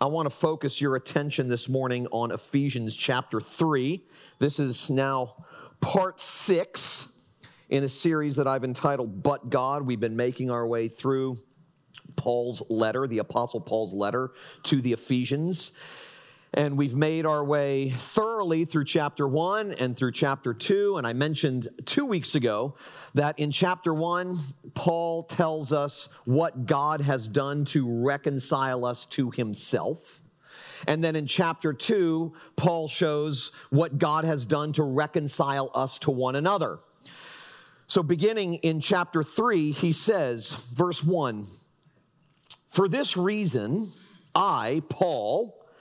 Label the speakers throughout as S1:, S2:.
S1: I want to focus your attention this morning on Ephesians chapter 3. This is now part six in a series that I've entitled But God. We've been making our way through Paul's letter, the Apostle Paul's letter to the Ephesians. And we've made our way thoroughly through chapter one and through chapter two. And I mentioned two weeks ago that in chapter one, Paul tells us what God has done to reconcile us to himself. And then in chapter two, Paul shows what God has done to reconcile us to one another. So beginning in chapter three, he says, verse one, For this reason, I, Paul,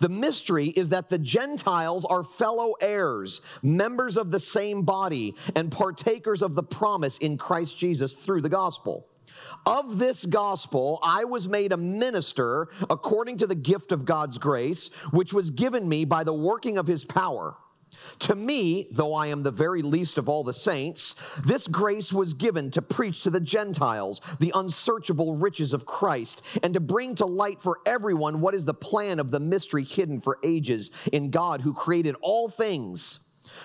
S1: the mystery is that the Gentiles are fellow heirs, members of the same body, and partakers of the promise in Christ Jesus through the gospel. Of this gospel, I was made a minister according to the gift of God's grace, which was given me by the working of his power. To me, though I am the very least of all the saints, this grace was given to preach to the Gentiles the unsearchable riches of Christ and to bring to light for everyone what is the plan of the mystery hidden for ages in God who created all things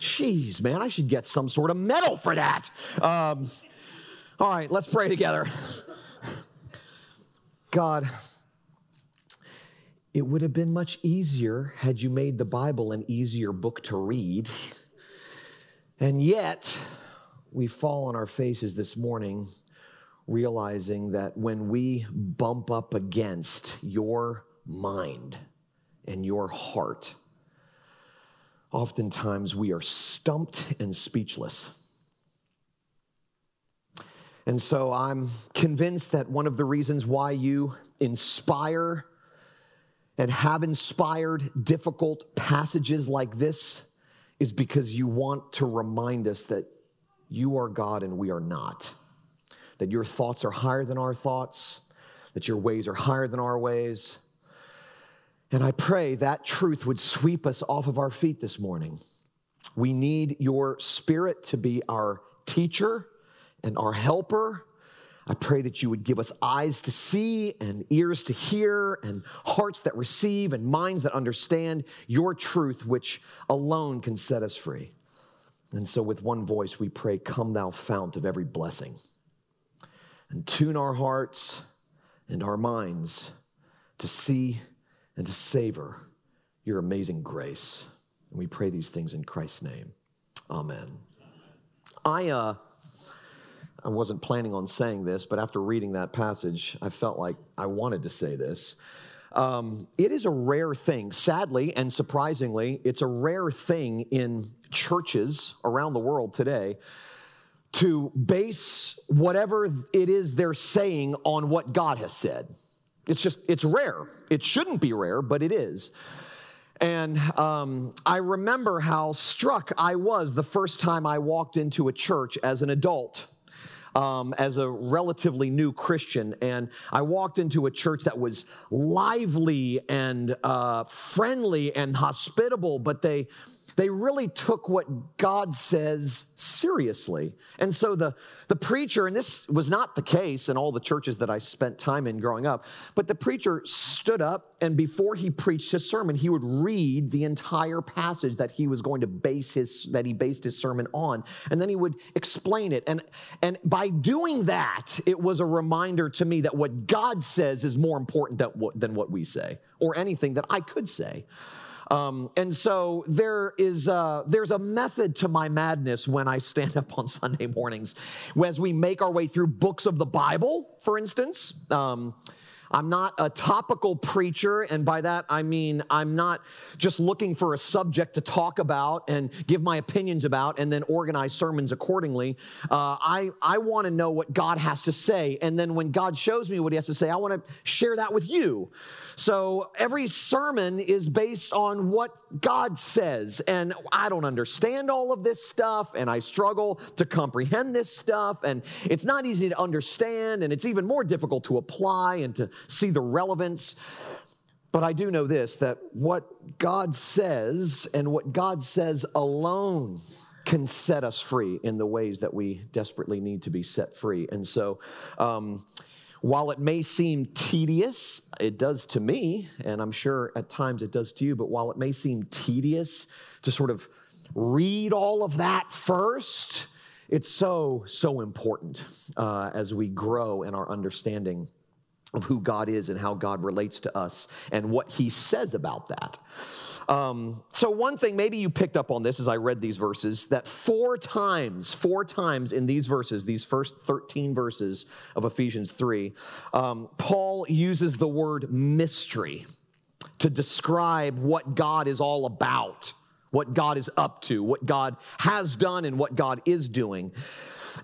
S1: Jeez, man, I should get some sort of medal for that. Um, all right, let's pray together. God, it would have been much easier had you made the Bible an easier book to read. And yet, we fall on our faces this morning realizing that when we bump up against your mind and your heart, oftentimes we are stumped and speechless. And so I'm convinced that one of the reasons why you inspire and have inspired difficult passages like this is because you want to remind us that you are God and we are not. That your thoughts are higher than our thoughts, that your ways are higher than our ways, and I pray that truth would sweep us off of our feet this morning. We need your spirit to be our teacher and our helper. I pray that you would give us eyes to see and ears to hear and hearts that receive and minds that understand your truth, which alone can set us free. And so, with one voice, we pray, Come, thou fount of every blessing, and tune our hearts and our minds to see and to savor your amazing grace. And we pray these things in Christ's name. Amen. I, uh, I wasn't planning on saying this, but after reading that passage, I felt like I wanted to say this. Um, it is a rare thing, sadly and surprisingly, it's a rare thing in churches around the world today to base whatever it is they're saying on what God has said. It's just, it's rare. It shouldn't be rare, but it is. And um, I remember how struck I was the first time I walked into a church as an adult. Um, as a relatively new Christian, and I walked into a church that was lively and uh, friendly and hospitable, but they they really took what God says seriously. And so the, the preacher, and this was not the case in all the churches that I spent time in growing up, but the preacher stood up and before he preached his sermon, he would read the entire passage that he was going to base his, that he based his sermon on. And then he would explain it. And, and by doing that, it was a reminder to me that what God says is more important than what, than what we say or anything that I could say. Um, and so there is a, there's a method to my madness when I stand up on Sunday mornings, as we make our way through books of the Bible, for instance. Um, I'm not a topical preacher, and by that I mean I'm not just looking for a subject to talk about and give my opinions about and then organize sermons accordingly. Uh, I, I want to know what God has to say, and then when God shows me what He has to say, I want to share that with you. So every sermon is based on what God says, and I don't understand all of this stuff, and I struggle to comprehend this stuff, and it's not easy to understand, and it's even more difficult to apply and to see the relevance. But I do know this that what God says and what God says alone can set us free in the ways that we desperately need to be set free. And so, um, while it may seem tedious, it does to me, and I'm sure at times it does to you, but while it may seem tedious to sort of read all of that first, it's so, so important uh, as we grow in our understanding of who God is and how God relates to us and what he says about that. Um, so, one thing, maybe you picked up on this as I read these verses, that four times, four times in these verses, these first 13 verses of Ephesians 3, um, Paul uses the word mystery to describe what God is all about, what God is up to, what God has done, and what God is doing.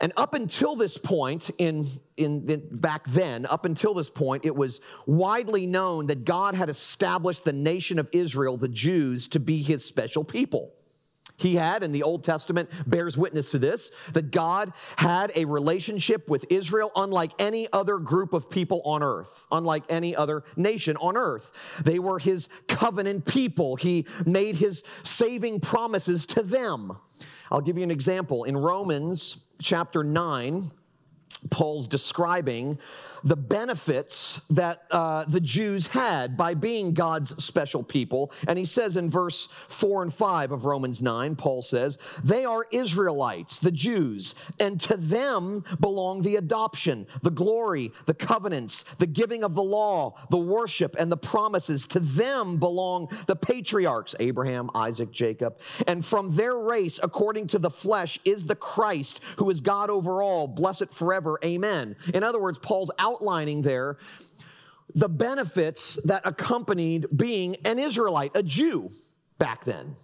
S1: And up until this point, in, in, in, back then, up until this point, it was widely known that God had established the nation of Israel, the Jews, to be his special people. He had, in the Old Testament, bears witness to this, that God had a relationship with Israel unlike any other group of people on earth, unlike any other nation on earth. They were his covenant people. He made his saving promises to them. I'll give you an example. In Romans chapter 9, Paul's describing the benefits that uh, the Jews had by being God's special people. And he says in verse 4 and 5 of Romans 9, Paul says, They are Israelites, the Jews, and to them belong the adoption, the glory, the covenants, the giving of the law, the worship, and the promises. To them belong the patriarchs, Abraham, Isaac, Jacob. And from their race, according to the flesh, is the Christ, who is God over all, blessed forever. Amen. In other words, Paul's out outlining there the benefits that accompanied being an Israelite, a Jew back then.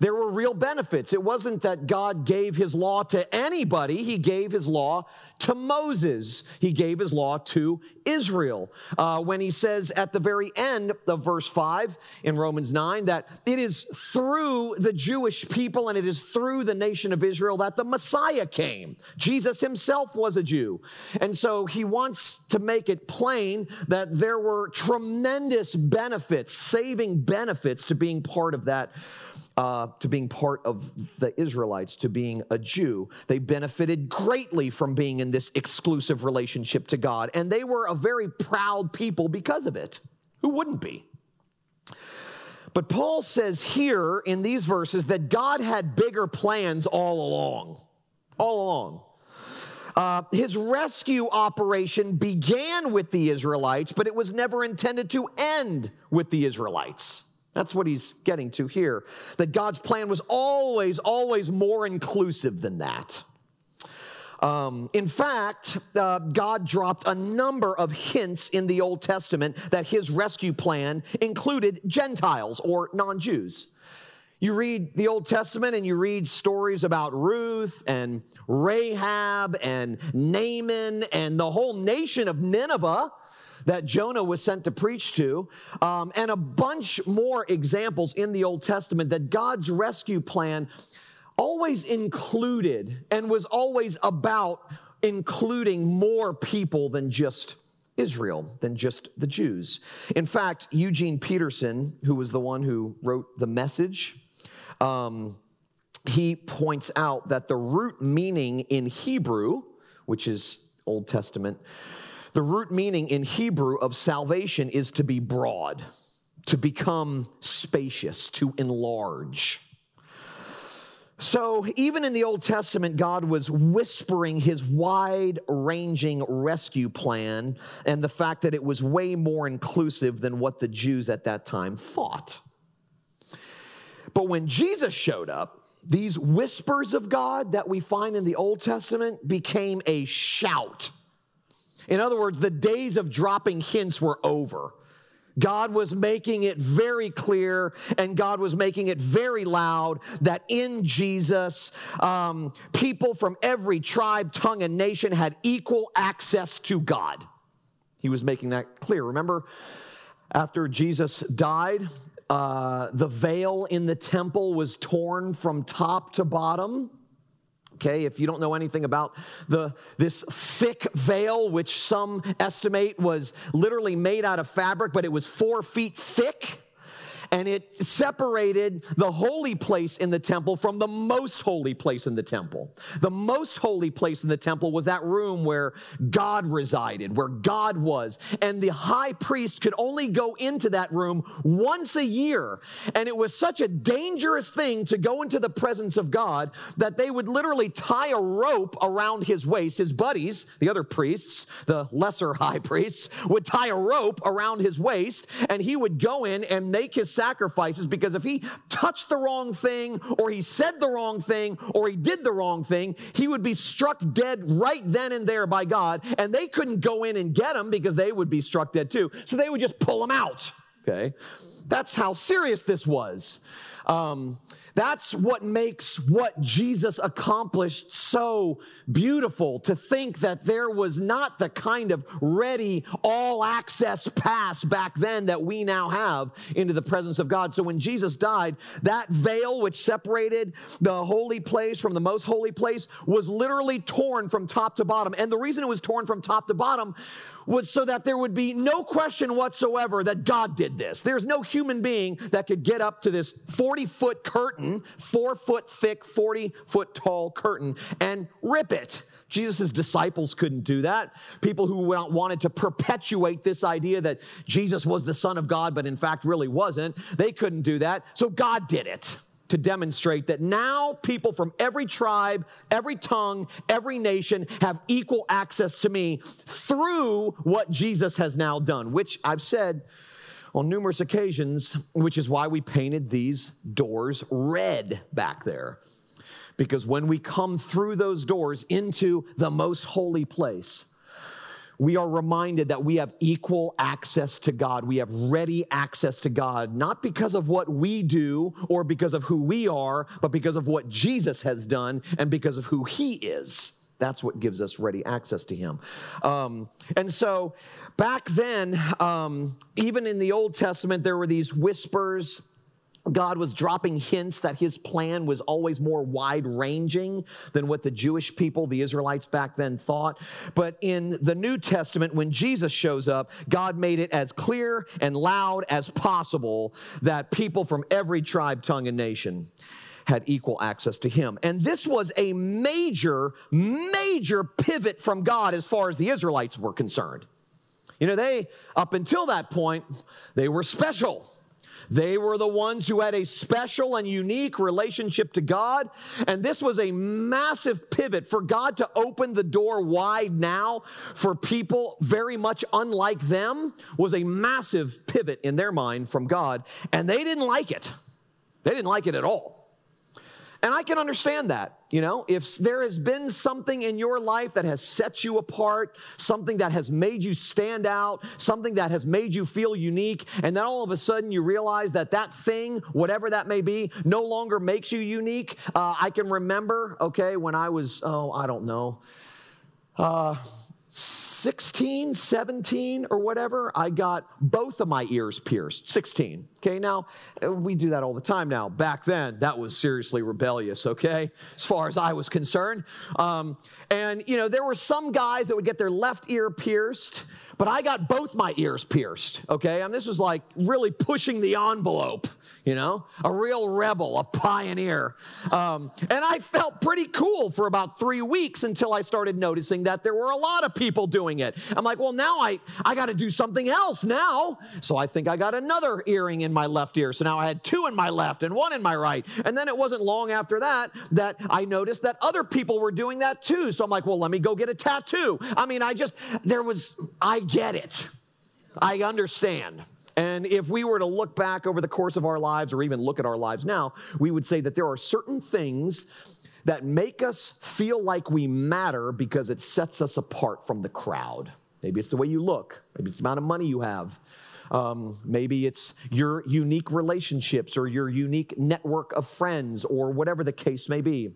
S1: There were real benefits. It wasn't that God gave his law to anybody, he gave his law to Moses. He gave his law to Israel. Uh, when he says at the very end of verse 5 in Romans 9 that it is through the Jewish people and it is through the nation of Israel that the Messiah came. Jesus himself was a Jew. And so he wants to make it plain that there were tremendous benefits, saving benefits to being part of that uh, to being part of the Israelites, to being a Jew. They benefited greatly from being in this exclusive relationship to God, and they were a very proud people because of it. Who wouldn't be? But Paul says here in these verses that God had bigger plans all along. All along. Uh, his rescue operation began with the Israelites, but it was never intended to end with the Israelites. That's what he's getting to here. That God's plan was always, always more inclusive than that. Um, in fact, uh, God dropped a number of hints in the Old Testament that his rescue plan included Gentiles or non Jews. You read the Old Testament and you read stories about Ruth and Rahab and Naaman and the whole nation of Nineveh that Jonah was sent to preach to, um, and a bunch more examples in the Old Testament that God's rescue plan always included and was always about including more people than just Israel, than just the Jews. In fact, Eugene Peterson, who was the one who wrote the message, um, he points out that the root meaning in Hebrew, which is Old Testament, the root meaning in Hebrew of salvation is to be broad, to become spacious, to enlarge. So, even in the Old Testament, God was whispering his wide ranging rescue plan and the fact that it was way more inclusive than what the Jews at that time thought. But when Jesus showed up, these whispers of God that we find in the Old Testament became a shout. In other words, the days of dropping hints were over. God was making it very clear and God was making it very loud that in Jesus, um, people from every tribe, tongue, and nation had equal access to God. He was making that clear. Remember, after Jesus died, uh, the veil in the temple was torn from top to bottom. Okay, if you don't know anything about the this thick veil, which some estimate was literally made out of fabric, but it was four feet thick and it separated the holy place in the temple from the most holy place in the temple. The most holy place in the temple was that room where God resided, where God was. And the high priest could only go into that room once a year. And it was such a dangerous thing to go into the presence of God that they would literally tie a rope around his waist. His buddies, the other priests, the lesser high priests, would tie a rope around his waist and he would go in and make his sacrifices because if he touched the wrong thing or he said the wrong thing or he did the wrong thing, he would be struck dead right then and there by God. And they couldn't go in and get him because they would be struck dead too. So they would just pull him out. Okay. That's how serious this was. Um, that's what makes what Jesus accomplished so beautiful to think that there was not the kind of ready, all access pass back then that we now have into the presence of God. So when Jesus died, that veil which separated the holy place from the most holy place was literally torn from top to bottom. And the reason it was torn from top to bottom was so that there would be no question whatsoever that God did this. There's no human being that could get up to this 40 foot curtain, four foot thick, 40 foot tall curtain, and rip it. Jesus' disciples couldn't do that. People who wanted to perpetuate this idea that Jesus was the Son of God, but in fact really wasn't, they couldn't do that. So God did it to demonstrate that now people from every tribe, every tongue, every nation have equal access to me through what Jesus has now done, which I've said on numerous occasions, which is why we painted these doors red back there. Because when we come through those doors into the most holy place, we are reminded that we have equal access to God. We have ready access to God, not because of what we do or because of who we are, but because of what Jesus has done and because of who He is. That's what gives us ready access to Him. Um, and so back then, um, even in the Old Testament, there were these whispers God was dropping hints that his plan was always more wide ranging than what the Jewish people, the Israelites back then thought. But in the New Testament, when Jesus shows up, God made it as clear and loud as possible that people from every tribe, tongue, and nation had equal access to him. And this was a major, major pivot from God as far as the Israelites were concerned. You know, they, up until that point, they were special. They were the ones who had a special and unique relationship to God. And this was a massive pivot for God to open the door wide now for people very much unlike them was a massive pivot in their mind from God. And they didn't like it. They didn't like it at all. And I can understand that. You know, if there has been something in your life that has set you apart, something that has made you stand out, something that has made you feel unique, and then all of a sudden you realize that that thing, whatever that may be, no longer makes you unique. Uh, I can remember, okay, when I was, oh, I don't know, uh, 16, 17, or whatever, I got both of my ears pierced. 16. Okay, now we do that all the time now. Back then, that was seriously rebellious, okay, as far as I was concerned. Um, and, you know, there were some guys that would get their left ear pierced, but I got both my ears pierced, okay? And this was like really pushing the envelope, you know, a real rebel, a pioneer. Um, and I felt pretty cool for about three weeks until I started noticing that there were a lot of people doing it. I'm like, well, now I, I got to do something else now. So I think I got another earring in my left ear. So now I had two in my left and one in my right. And then it wasn't long after that that I noticed that other people were doing that too. So I'm like, well, let me go get a tattoo. I mean, I just, there was, I get it. I understand. And if we were to look back over the course of our lives or even look at our lives now, we would say that there are certain things that make us feel like we matter because it sets us apart from the crowd. Maybe it's the way you look, maybe it's the amount of money you have. Um, maybe it's your unique relationships or your unique network of friends or whatever the case may be.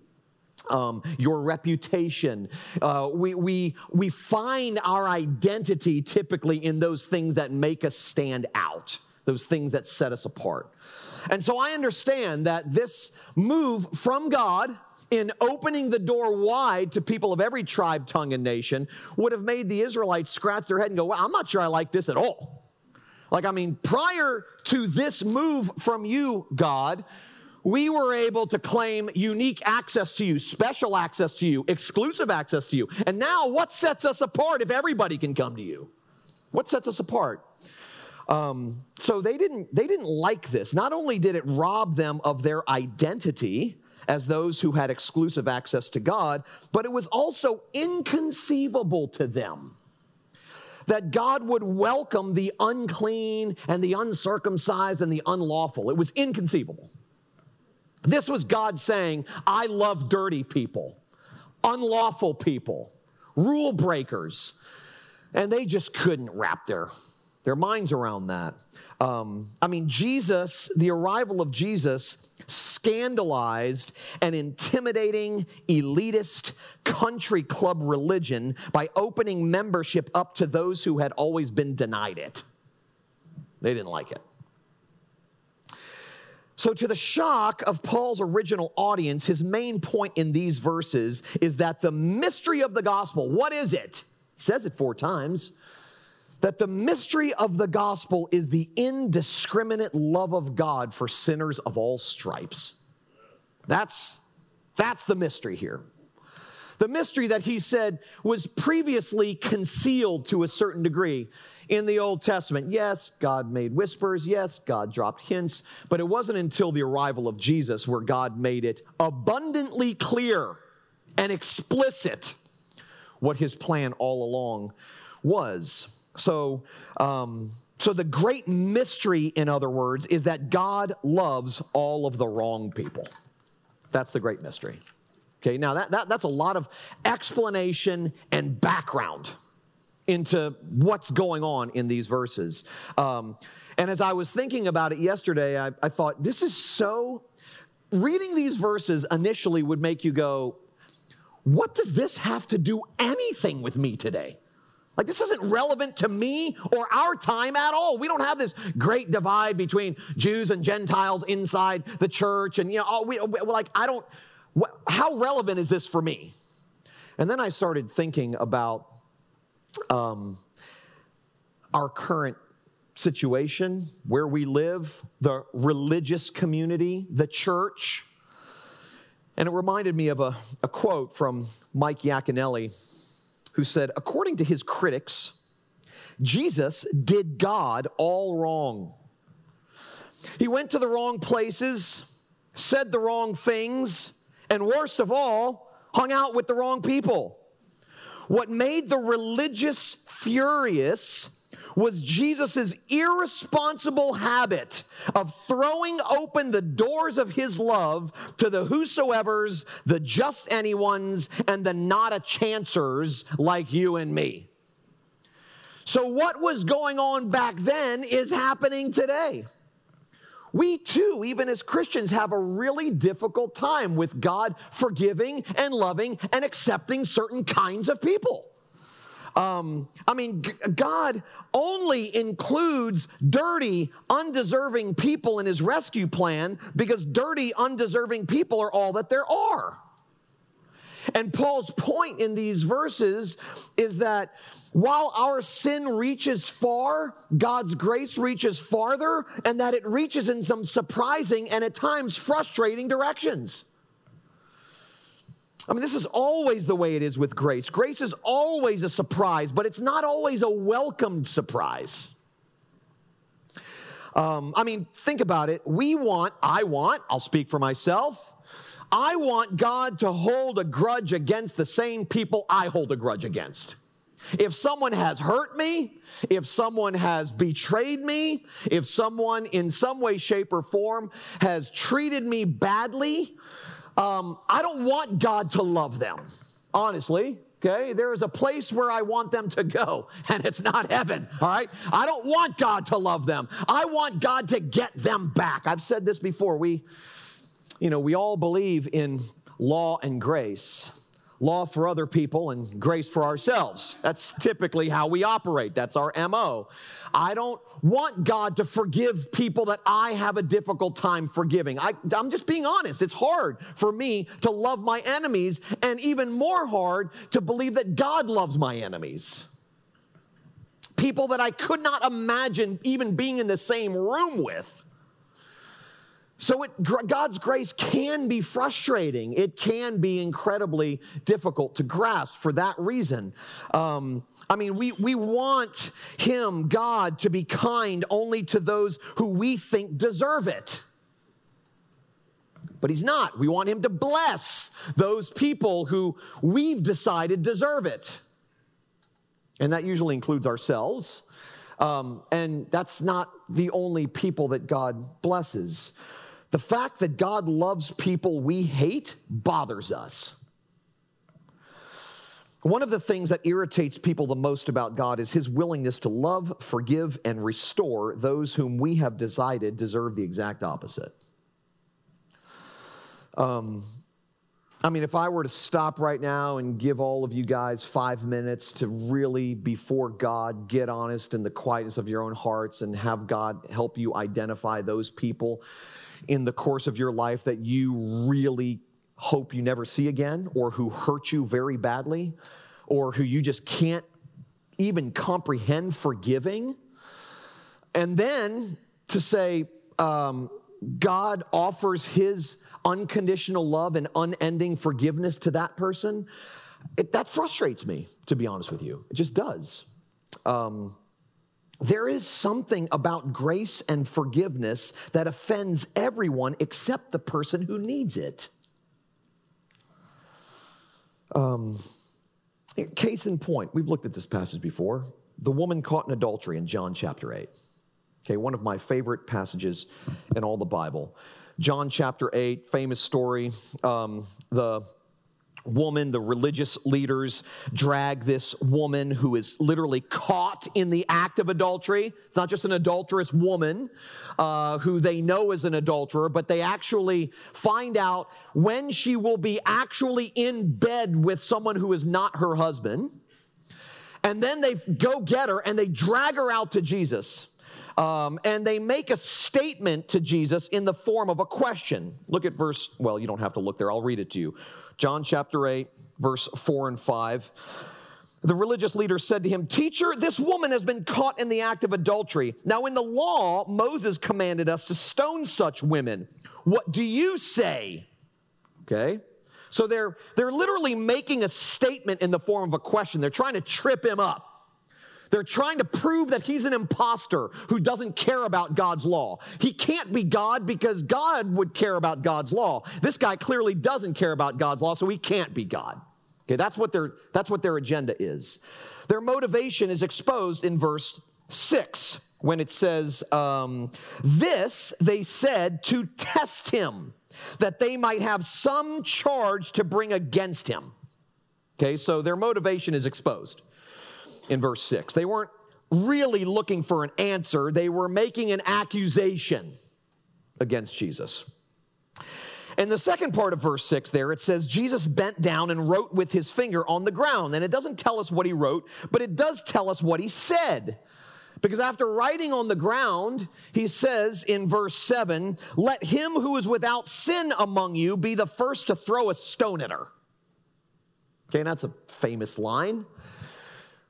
S1: Um, your reputation. Uh, we, we, we find our identity typically in those things that make us stand out, those things that set us apart. And so I understand that this move from God in opening the door wide to people of every tribe, tongue, and nation would have made the Israelites scratch their head and go, Well, I'm not sure I like this at all. Like, I mean, prior to this move from you, God, we were able to claim unique access to you, special access to you, exclusive access to you. And now, what sets us apart if everybody can come to you? What sets us apart? Um, so they didn't they didn't like this. Not only did it rob them of their identity as those who had exclusive access to God, but it was also inconceivable to them that God would welcome the unclean and the uncircumcised and the unlawful. It was inconceivable. This was God saying, I love dirty people, unlawful people, rule breakers. And they just couldn't wrap their, their minds around that. Um, I mean, Jesus, the arrival of Jesus, scandalized an intimidating, elitist country club religion by opening membership up to those who had always been denied it. They didn't like it. So, to the shock of Paul's original audience, his main point in these verses is that the mystery of the gospel, what is it? He says it four times that the mystery of the gospel is the indiscriminate love of God for sinners of all stripes. That's, that's the mystery here. The mystery that he said was previously concealed to a certain degree in the Old Testament. Yes, God made whispers. Yes, God dropped hints. But it wasn't until the arrival of Jesus where God made it abundantly clear and explicit what his plan all along was. So, um, so the great mystery, in other words, is that God loves all of the wrong people. That's the great mystery. Okay, now that, that, that's a lot of explanation and background into what's going on in these verses. Um, and as I was thinking about it yesterday, I, I thought, this is so. Reading these verses initially would make you go, what does this have to do anything with me today? Like, this isn't relevant to me or our time at all. We don't have this great divide between Jews and Gentiles inside the church. And, you know, we, like, I don't, how relevant is this for me? And then I started thinking about um, our current situation, where we live, the religious community, the church. And it reminded me of a, a quote from Mike Yaconelli, who said, according to his critics, Jesus did God all wrong. He went to the wrong places, said the wrong things, and worst of all, hung out with the wrong people. What made the religious furious was Jesus' irresponsible habit of throwing open the doors of his love to the whosoever's, the just anyone's, and the not a chancers like you and me. So, what was going on back then is happening today. We too, even as Christians, have a really difficult time with God forgiving and loving and accepting certain kinds of people. Um, I mean, G- God only includes dirty, undeserving people in his rescue plan because dirty, undeserving people are all that there are. And Paul's point in these verses is that while our sin reaches far, God's grace reaches farther, and that it reaches in some surprising and at times frustrating directions. I mean, this is always the way it is with grace. Grace is always a surprise, but it's not always a welcomed surprise. Um, I mean, think about it. We want, I want, I'll speak for myself, I want God to hold a grudge against the same people I hold a grudge against. If someone has hurt me, if someone has betrayed me, if someone in some way, shape, or form has treated me badly, um, I don't want God to love them, honestly. Okay, there is a place where I want them to go, and it's not heaven. All right, I don't want God to love them. I want God to get them back. I've said this before. We, you know, we all believe in law and grace law for other people and grace for ourselves. That's typically how we operate. That's our MO. I don't want God to forgive people that I have a difficult time forgiving. I, am just being honest. It's hard for me to love my enemies, and even more hard to believe that God loves my enemies. People that I could not imagine even being in the same room with. So it, God's grace can be frustrating. It can be incredibly difficult to grasp for that reason. Um, I mean, we, we want Him, God, to be kind only to those who we think deserve it. But He's not. We want Him to bless those people who we've decided deserve it. And that usually includes ourselves. Um, and that's not the only people that God blesses. The fact that God loves people we hate bothers us. One of the things that irritates people the most about God is his willingness to love, forgive, and restore those whom we have decided deserve the exact opposite. Um, I mean, if I were to stop right now and give all of you guys five minutes to really, before God, get honest in the quietness of your own hearts and have God help you identify those people in the course of your life that you really hope you never see again, or who hurt you very badly, or who you just can't even comprehend forgiving. And then to say, um, God offers his unconditional love and unending forgiveness to that person, it, that frustrates me, to be honest with you. It just does. Um, there is something about grace and forgiveness that offends everyone except the person who needs it. Um, case in point, we've looked at this passage before. The woman caught in adultery in John chapter 8. Okay, one of my favorite passages in all the Bible. John chapter 8, famous story. Um, the woman, the religious leaders drag this woman who is literally caught in the act of adultery. It's not just an adulterous woman uh, who they know is an adulterer, but they actually find out when she will be actually in bed with someone who is not her husband. And then they go get her and they drag her out to Jesus. Um, and they make a statement to Jesus in the form of a question. Look at verse, well, you don't have to look there, I'll read it to you. John chapter 8, verse 4 and 5. The religious leader said to him, Teacher, this woman has been caught in the act of adultery. Now, in the law, Moses commanded us to stone such women. What do you say? Okay. So they're, they're literally making a statement in the form of a question. They're trying to trip him up. They're trying to prove that he's an impostor who doesn't care about God's law. He can't be God because God would care about God's law. This guy clearly doesn't care about God's law, so he can't be God. Okay, that's what their, that's what their agenda is. Their motivation is exposed in verse 6 when it says, um, This they said to test him, that they might have some charge to bring against him. Okay, so their motivation is exposed in verse 6. They weren't really looking for an answer, they were making an accusation against Jesus. In the second part of verse 6 there, it says, Jesus bent down and wrote with his finger on the ground. And it doesn't tell us what he wrote, but it does tell us what he said. Because after writing on the ground, he says in verse 7 Let him who is without sin among you be the first to throw a stone at her. Okay, that's a famous line.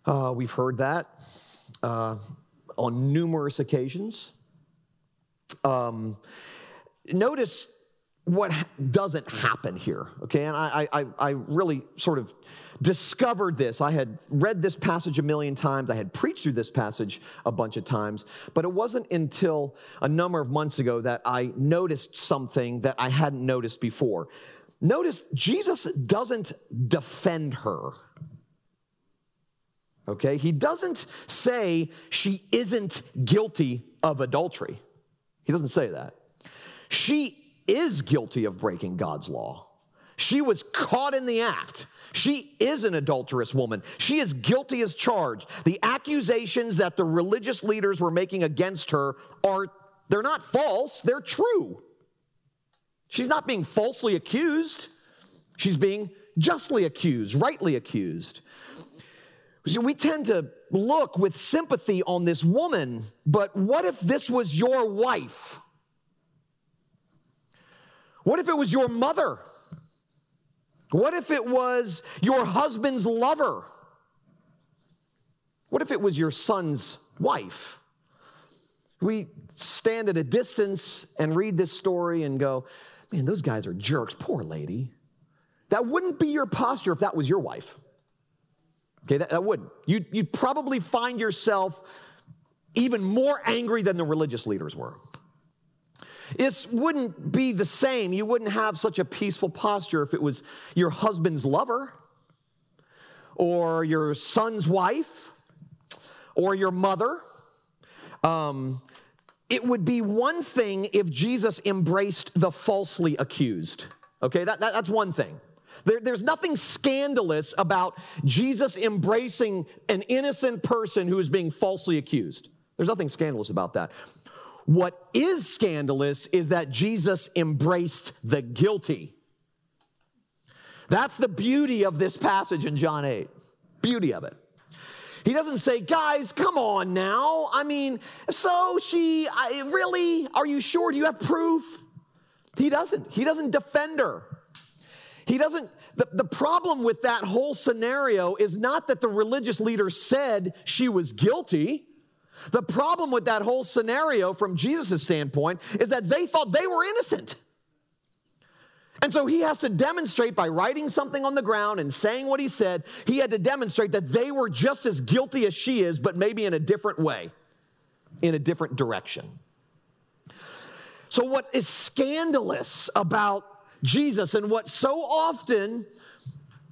S1: Uh, we've heard that uh, on numerous occasions. Um, notice what doesn't happen here, okay? And I, I, I really sort of discovered this. I had read this passage a million times, I had preached through this passage a bunch of times, but it wasn't until a number of months ago that I noticed something that I hadn't noticed before. Notice Jesus doesn't defend her. Okay? He doesn't say she isn't guilty of adultery. He doesn't say that. She is guilty of breaking God's law. She was caught in the act. She is an adulterous woman. She is guilty as charged. The accusations that the religious leaders were making against her are they're not false, they're true. She's not being falsely accused. She's being justly accused, rightly accused. We tend to look with sympathy on this woman, but what if this was your wife? What if it was your mother? What if it was your husband's lover? What if it was your son's wife? We stand at a distance and read this story and go, man, those guys are jerks. Poor lady. That wouldn't be your posture if that was your wife. Okay, that, that wouldn't. You'd, you'd probably find yourself even more angry than the religious leaders were. It wouldn't be the same. You wouldn't have such a peaceful posture if it was your husband's lover or your son's wife or your mother. Um, it would be one thing if Jesus embraced the falsely accused. Okay, that, that that's one thing. There, there's nothing scandalous about Jesus embracing an innocent person who is being falsely accused. There's nothing scandalous about that. What is scandalous is that Jesus embraced the guilty. That's the beauty of this passage in John 8. Beauty of it. He doesn't say, guys, come on now. I mean, so she, I, really? Are you sure? Do you have proof? He doesn't. He doesn't defend her. He doesn't. The, the problem with that whole scenario is not that the religious leader said she was guilty. The problem with that whole scenario from Jesus' standpoint is that they thought they were innocent. And so he has to demonstrate by writing something on the ground and saying what he said, he had to demonstrate that they were just as guilty as she is, but maybe in a different way, in a different direction. So, what is scandalous about Jesus and what so often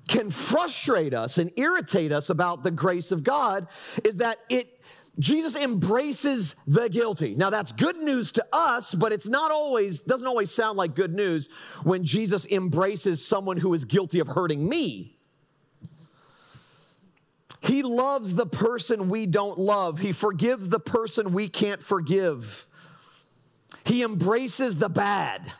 S1: can frustrate us and irritate us about the grace of God is that it Jesus embraces the guilty. Now that's good news to us, but it's not always, doesn't always sound like good news when Jesus embraces someone who is guilty of hurting me. He loves the person we don't love. He forgives the person we can't forgive. He embraces the bad.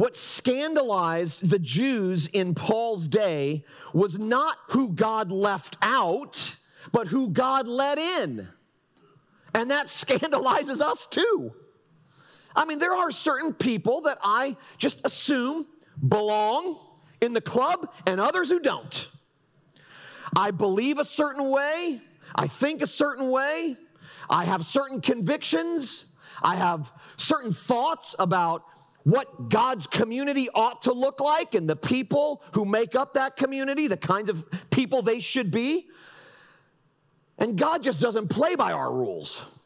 S1: What scandalized the Jews in Paul's day was not who God left out but who God let in. And that scandalizes us too. I mean, there are certain people that I just assume belong in the club and others who don't. I believe a certain way, I think a certain way, I have certain convictions, I have certain thoughts about what God's community ought to look like and the people who make up that community, the kinds of people they should be. And God just doesn't play by our rules.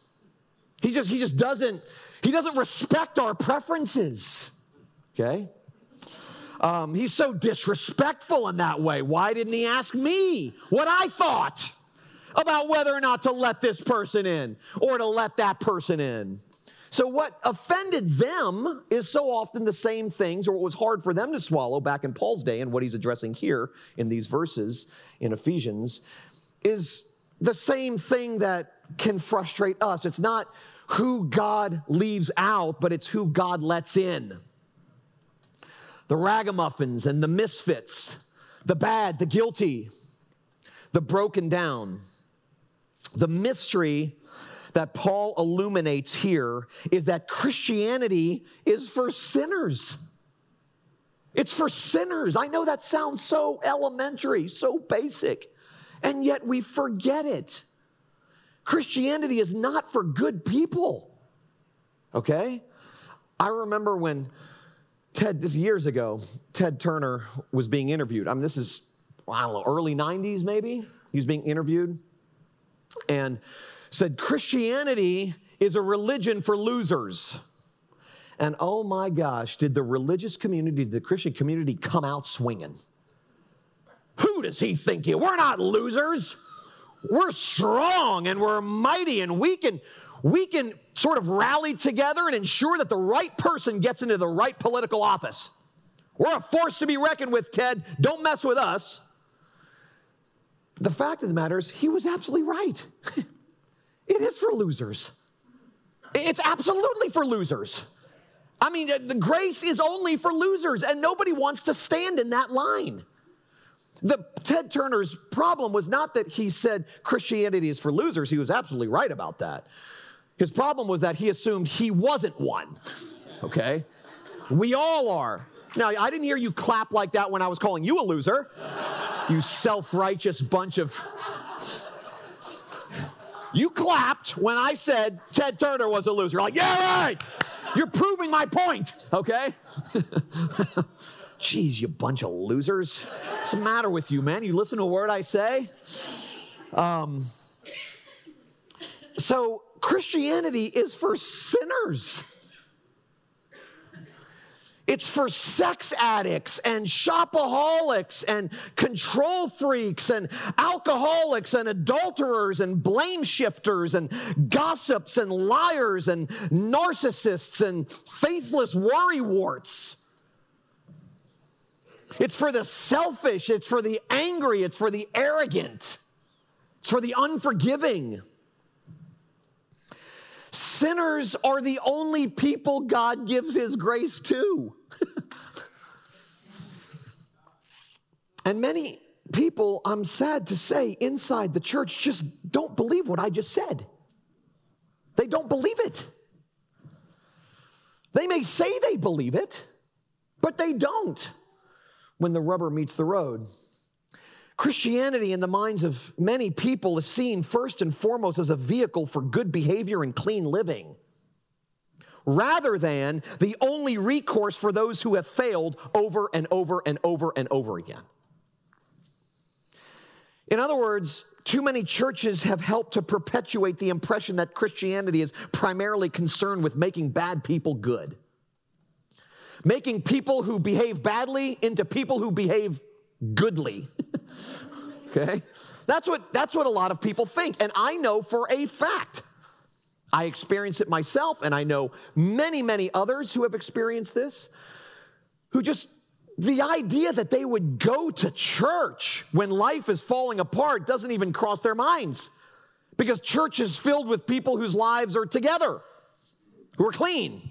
S1: He just, he just doesn't, he doesn't respect our preferences. Okay? Um, he's so disrespectful in that way. Why didn't he ask me what I thought about whether or not to let this person in or to let that person in? So, what offended them is so often the same things, or what was hard for them to swallow back in Paul's day, and what he's addressing here in these verses in Ephesians, is the same thing that can frustrate us. It's not who God leaves out, but it's who God lets in. The ragamuffins and the misfits, the bad, the guilty, the broken down. The mystery that Paul illuminates here is that Christianity is for sinners. It's for sinners. I know that sounds so elementary, so basic and yet we forget it. Christianity is not for good people. Okay? I remember when Ted, this years ago, Ted Turner was being interviewed. I mean, this is, I don't know, early 90s maybe. He was being interviewed and said, Christianity is a religion for losers. And oh my gosh, did the religious community, the Christian community come out swinging? Who does he think he? We're not losers. We're strong and we're mighty and we can we can sort of rally together and ensure that the right person gets into the right political office. We're a force to be reckoned with, Ted. Don't mess with us. The fact of the matter is, he was absolutely right. it is for losers. It's absolutely for losers. I mean, the grace is only for losers, and nobody wants to stand in that line. The Ted Turner's problem was not that he said Christianity is for losers. He was absolutely right about that. His problem was that he assumed he wasn't one. Okay? We all are. Now, I didn't hear you clap like that when I was calling you a loser. You self righteous bunch of. You clapped when I said Ted Turner was a loser. Like, yeah, right. You're proving my point, okay? Jeez, you bunch of losers. What's the matter with you, man? You listen to a word I say? Um, so, Christianity is for sinners. It's for sex addicts and shopaholics and control freaks and alcoholics and adulterers and blame shifters and gossips and liars and narcissists and faithless worrywarts. It's for the selfish, it's for the angry, it's for the arrogant, it's for the unforgiving. Sinners are the only people God gives his grace to. and many people, I'm sad to say, inside the church just don't believe what I just said. They don't believe it. They may say they believe it, but they don't when the rubber meets the road. Christianity, in the minds of many people, is seen first and foremost as a vehicle for good behavior and clean living, rather than the only recourse for those who have failed over and over and over and over again. In other words, too many churches have helped to perpetuate the impression that Christianity is primarily concerned with making bad people good, making people who behave badly into people who behave goodly. okay? That's what, that's what a lot of people think. And I know for a fact. I experience it myself, and I know many, many others who have experienced this, who just, the idea that they would go to church when life is falling apart doesn't even cross their minds. Because church is filled with people whose lives are together, who are clean,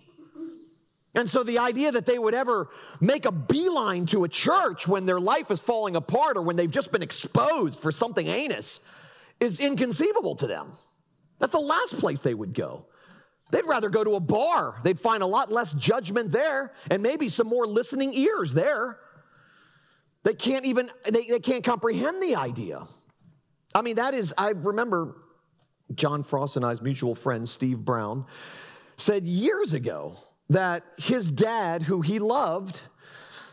S1: and so the idea that they would ever make a beeline to a church when their life is falling apart or when they've just been exposed for something heinous is inconceivable to them. That's the last place they would go. They'd rather go to a bar. They'd find a lot less judgment there and maybe some more listening ears there. They can't even, they, they can't comprehend the idea. I mean, that is, I remember John Frost and I's mutual friend, Steve Brown, said years ago, that his dad, who he loved,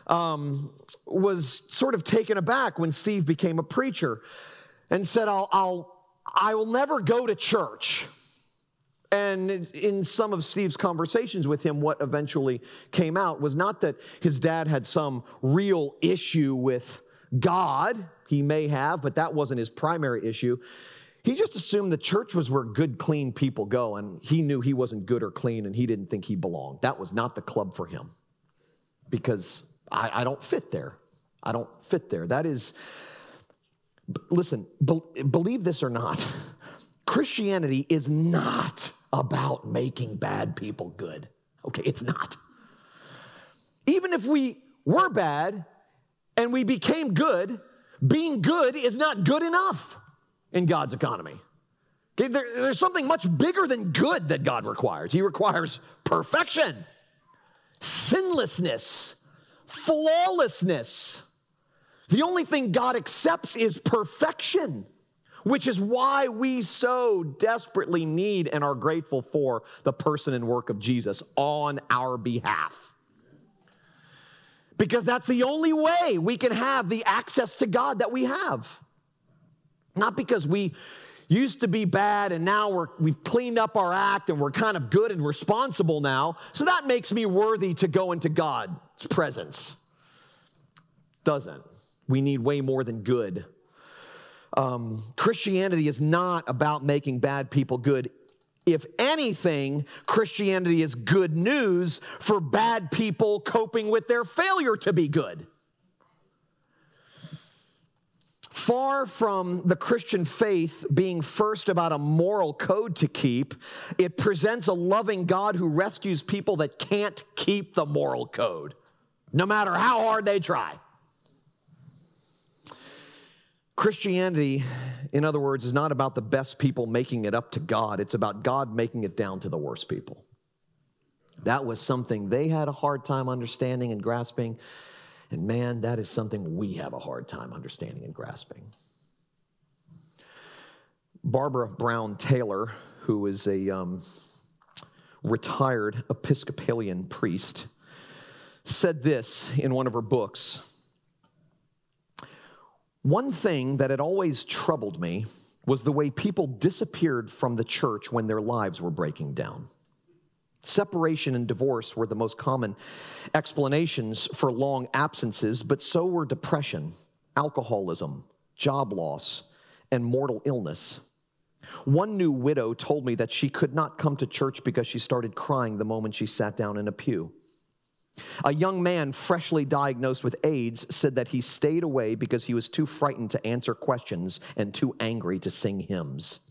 S1: um, was sort of taken aback when Steve became a preacher and said, I'll, I'll, I will never go to church. And in some of Steve's conversations with him, what eventually came out was not that his dad had some real issue with God. He may have, but that wasn't his primary issue. He just assumed the church was where good, clean people go, and he knew he wasn't good or clean, and he didn't think he belonged. That was not the club for him because I, I don't fit there. I don't fit there. That is, listen, be, believe this or not, Christianity is not about making bad people good. Okay, it's not. Even if we were bad and we became good, being good is not good enough in God's economy. Okay, there, there's something much bigger than good that God requires. He requires perfection, sinlessness, flawlessness. The only thing God accepts is perfection, which is why we so desperately need and are grateful for the person and work of Jesus on our behalf. Because that's the only way we can have the access to God that we have. Not because we used to be bad and now we're, we've cleaned up our act and we're kind of good and responsible now. So that makes me worthy to go into God's presence. Doesn't. we need way more than good. Um, Christianity is not about making bad people good. If anything, Christianity is good news for bad people coping with their failure to be good. Far from the Christian faith being first about a moral code to keep, it presents a loving God who rescues people that can't keep the moral code, no matter how hard they try. Christianity, in other words, is not about the best people making it up to God, it's about God making it down to the worst people. That was something they had a hard time understanding and grasping. And man, that is something we have a hard time understanding and grasping. Barbara Brown Taylor, who is a um, retired Episcopalian priest, said this in one of her books. One thing that had always troubled me was the way people disappeared from the church when their lives were breaking down. Separation and divorce were the most common explanations for long absences, but so were depression, alcoholism, job loss, and mortal illness. One new widow told me that she could not come to church because she started crying the moment she sat down in a pew. A young man freshly diagnosed with AIDS said that he stayed away because he was too frightened to answer questions and too angry to sing hymns.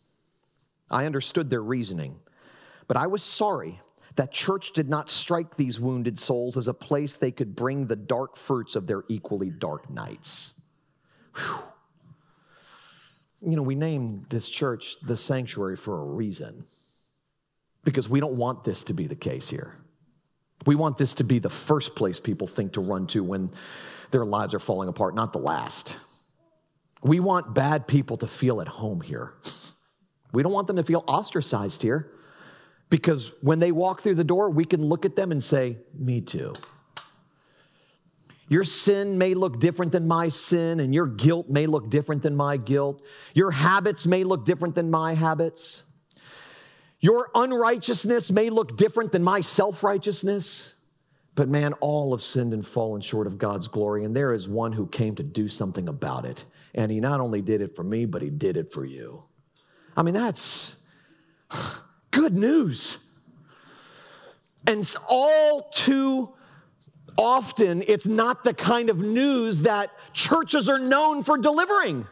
S1: I understood their reasoning, but I was sorry that church did not strike these wounded souls as a place they could bring the dark fruits of their equally dark nights. Whew. You know, we named this church the sanctuary for a reason because we don't want this to be the case here. We want this to be the first place people think to run to when their lives are falling apart, not the last. We want bad people to feel at home here. We don't want them to feel ostracized here because when they walk through the door, we can look at them and say, Me too. Your sin may look different than my sin, and your guilt may look different than my guilt. Your habits may look different than my habits. Your unrighteousness may look different than my self righteousness, but man, all have sinned and fallen short of God's glory, and there is one who came to do something about it. And he not only did it for me, but he did it for you. I mean, that's good news. And all too often, it's not the kind of news that churches are known for delivering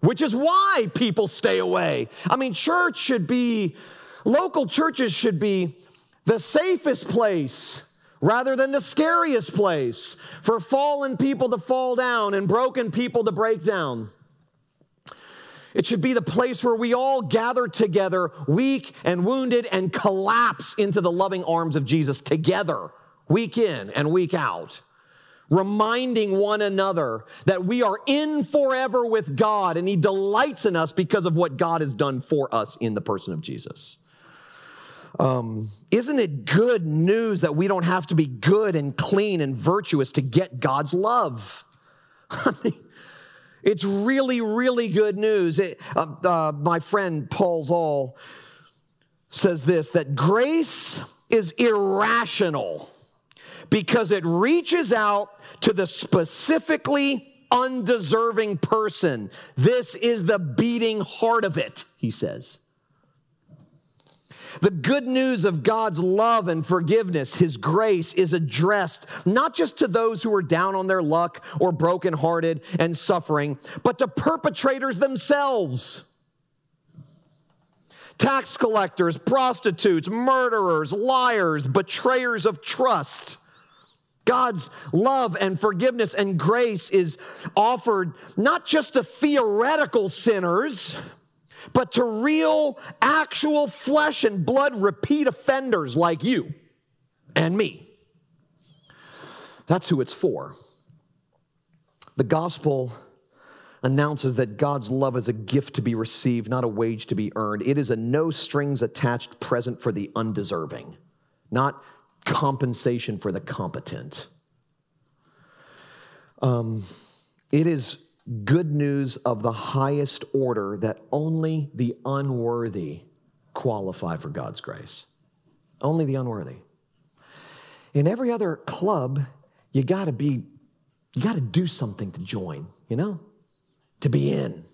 S1: which is why people stay away. I mean, church should be, local churches should be the safest place rather than the scariest place for fallen people to fall down and broken people to break down. It should be the place where we all gather together, weak and wounded, and collapse into the loving arms of Jesus together, week in and week out reminding one another that we are in forever with God and He delights in us because of what God has done for us in the person of Jesus. Um, isn't it good news that we don't have to be good and clean and virtuous to get God's love? I mean, it's really, really good news. It, uh, uh, my friend Paul Zahl says this that grace is irrational because it reaches out to the specifically undeserving person. This is the beating heart of it, he says. The good news of God's love and forgiveness, His grace, is addressed not just to those who are down on their luck or brokenhearted and suffering, but to perpetrators themselves. Tax collectors, prostitutes, murderers, liars, betrayers of trust. God's love and forgiveness and grace is offered not just to theoretical sinners, but to real, actual flesh and blood repeat offenders like you and me. That's who it's for. The gospel announces that God's love is a gift to be received, not a wage to be earned. It is a no strings attached present for the undeserving, not compensation for the competent. Um, it is good news of the highest order that only the unworthy qualify for God's grace. Only the unworthy. In every other club, you got to be you got to do something to join, you know, to be in,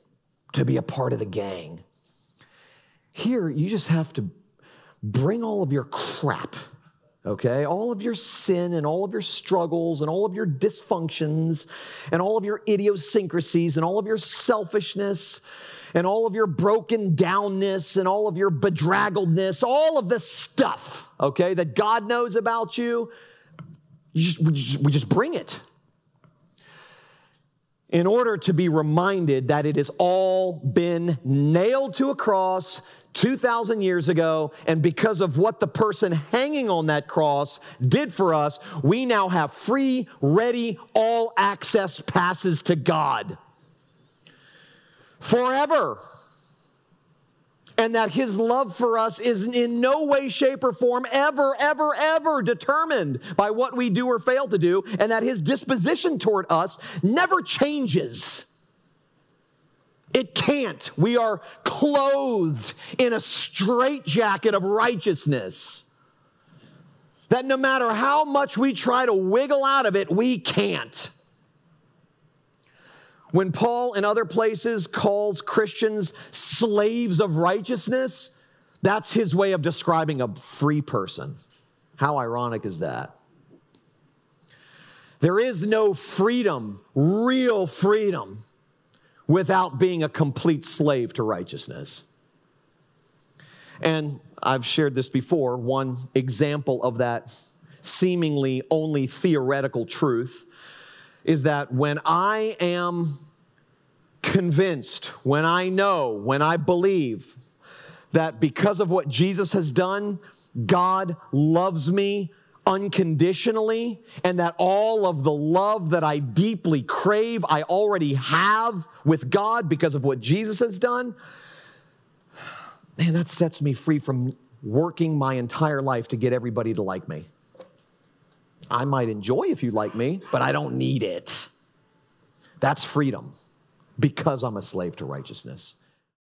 S1: to be a part of the gang. Here, you just have to bring all of your crap, okay? All of your sin and all of your struggles and all of your dysfunctions and all of your idiosyncrasies and all of your selfishness and all of your broken downness and all of your bedraggledness, all of the stuff, okay, that God knows about you, you just, we, just, we just bring it in order to be reminded that it has all been nailed to a cross 2,000 years ago, and because of what the person hanging on that cross did for us, we now have free, ready, all access passes to God forever. And that his love for us is in no way, shape, or form ever, ever, ever determined by what we do or fail to do, and that his disposition toward us never changes. It can't. We are clothed in a straitjacket of righteousness. That no matter how much we try to wiggle out of it, we can't. When Paul in other places calls Christians slaves of righteousness, that's his way of describing a free person. How ironic is that? There is no freedom, real freedom, without being a complete slave to righteousness. And I've shared this before. One example of that seemingly only theoretical truth is that when I am convinced, when I know, when I believe that because of what Jesus has done, God loves me unconditionally, and that all of the love that I deeply crave, I already have with God because of what Jesus has done, man, that sets me free from working my entire life to get everybody to like me. I might enjoy if you like me, but I don't need it. That's freedom because I'm a slave to righteousness.